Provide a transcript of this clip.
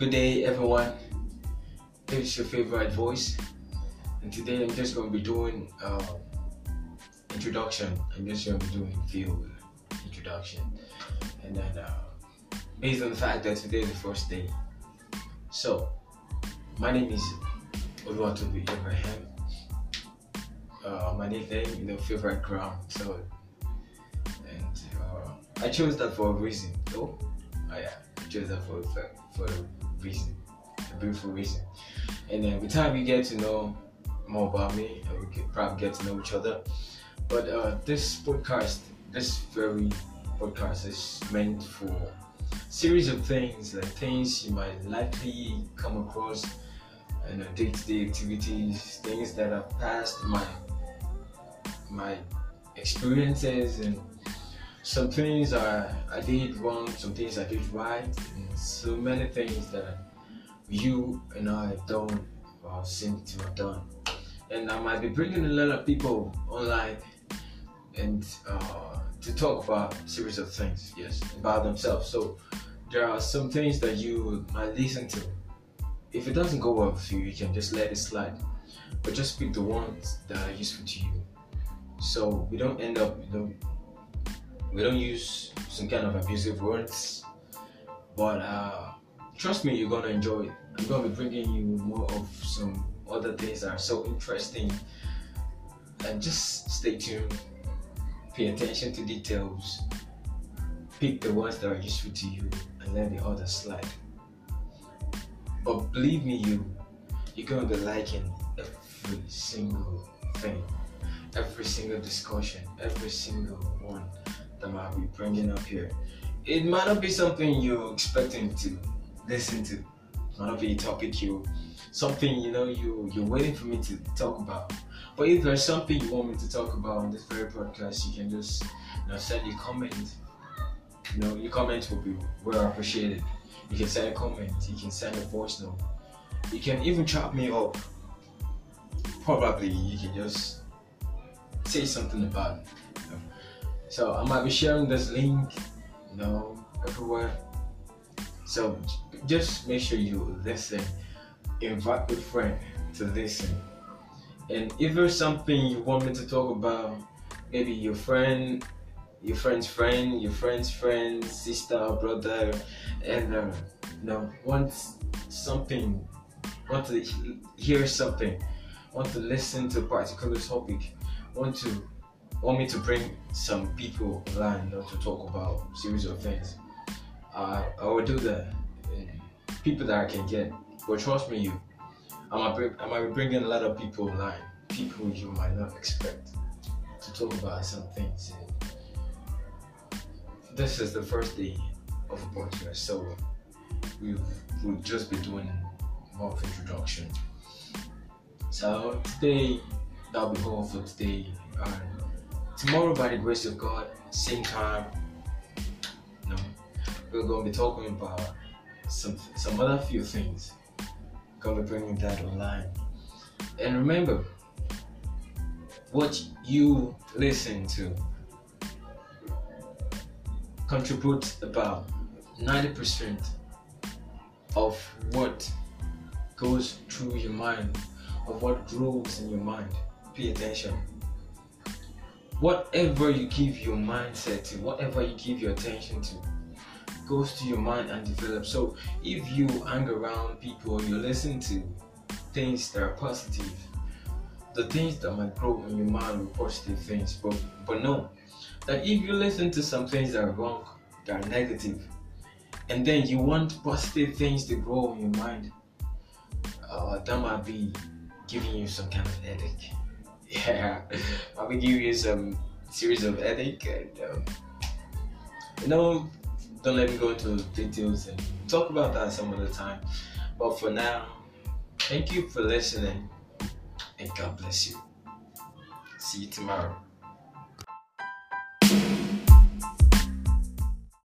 Good day, everyone. It's your favorite voice, and today I'm just going to be doing uh, introduction. I'm just going to be doing field introduction, and then uh, based on the fact that today is the first day. So, my name is Oluwatobi Abraham. Uh, my nickname, you know, favorite crown. So, and uh, I chose that for a reason. Oh, oh yeah, I chose that for for a reason, a beautiful reason. And then with time, you get to know more about me, and we can probably get to know each other. But uh, this podcast, this very podcast, is meant for series of things, like things you might likely come across and day-to-day activities, things that have passed my my experiences and some things I, I did wrong, some things I did right, and so many things that you and I don't uh, seem to have done. And I might be bringing a lot of people online and uh, to talk about series of things, yes, about themselves. So there are some things that you might listen to. If it doesn't go well for you, you can just let it slide. But just pick the ones that are useful to you so we don't end up you know we don't use some kind of abusive words but uh, trust me you're gonna enjoy it. I'm gonna be bringing you more of some other things that are so interesting. And just stay tuned. Pay attention to details. Pick the ones that are useful to you and let the others slide. But believe me you you're gonna be liking every single thing every single discussion, every single one that I'll be bringing up here. It might not be something you're expecting to listen to. It might not be a topic you, something you know you you're waiting for me to talk about. But if there's something you want me to talk about on this very podcast, you can just you know send your comment. You know your comment will be well appreciated. You can send a comment. You can send a voice note. You can even chat me up. Probably you can just say something about it. So I might be sharing this link, you know, everywhere. So just make sure you listen. Invite your friend to listen. And if there's something you want me to talk about, maybe your friend, your friend's friend, your friend's friend, sister, brother, and uh, you know, want something, want to hear something, want to listen to a particular topic, want to want me to bring some people online you know, to talk about series of things, I will do that. People that I can get, but trust me, you, I might I might be bringing a lot of people online, people you might not expect to talk about some things. This is the first day of a podcast, so we will just be doing more of introduction. So today that'll be all for today. Uh, tomorrow, by the grace of God, same time, we're going to be talking about some some other few things. To be bringing that online. And remember, what you listen to contributes about 90% of what goes through your mind, of what grows in your mind pay attention. Whatever you give your mindset to, whatever you give your attention to, goes to your mind and develops. So if you hang around people, you listen to things that are positive, the things that might grow in your mind with positive things. But but no, that if you listen to some things that are wrong, that are negative, and then you want positive things to grow in your mind, uh, that might be giving you some kind of headache yeah, I will give you some series of headache and um, you know, don't let me go into details and talk about that some other time. But for now, thank you for listening and God bless you. See you tomorrow.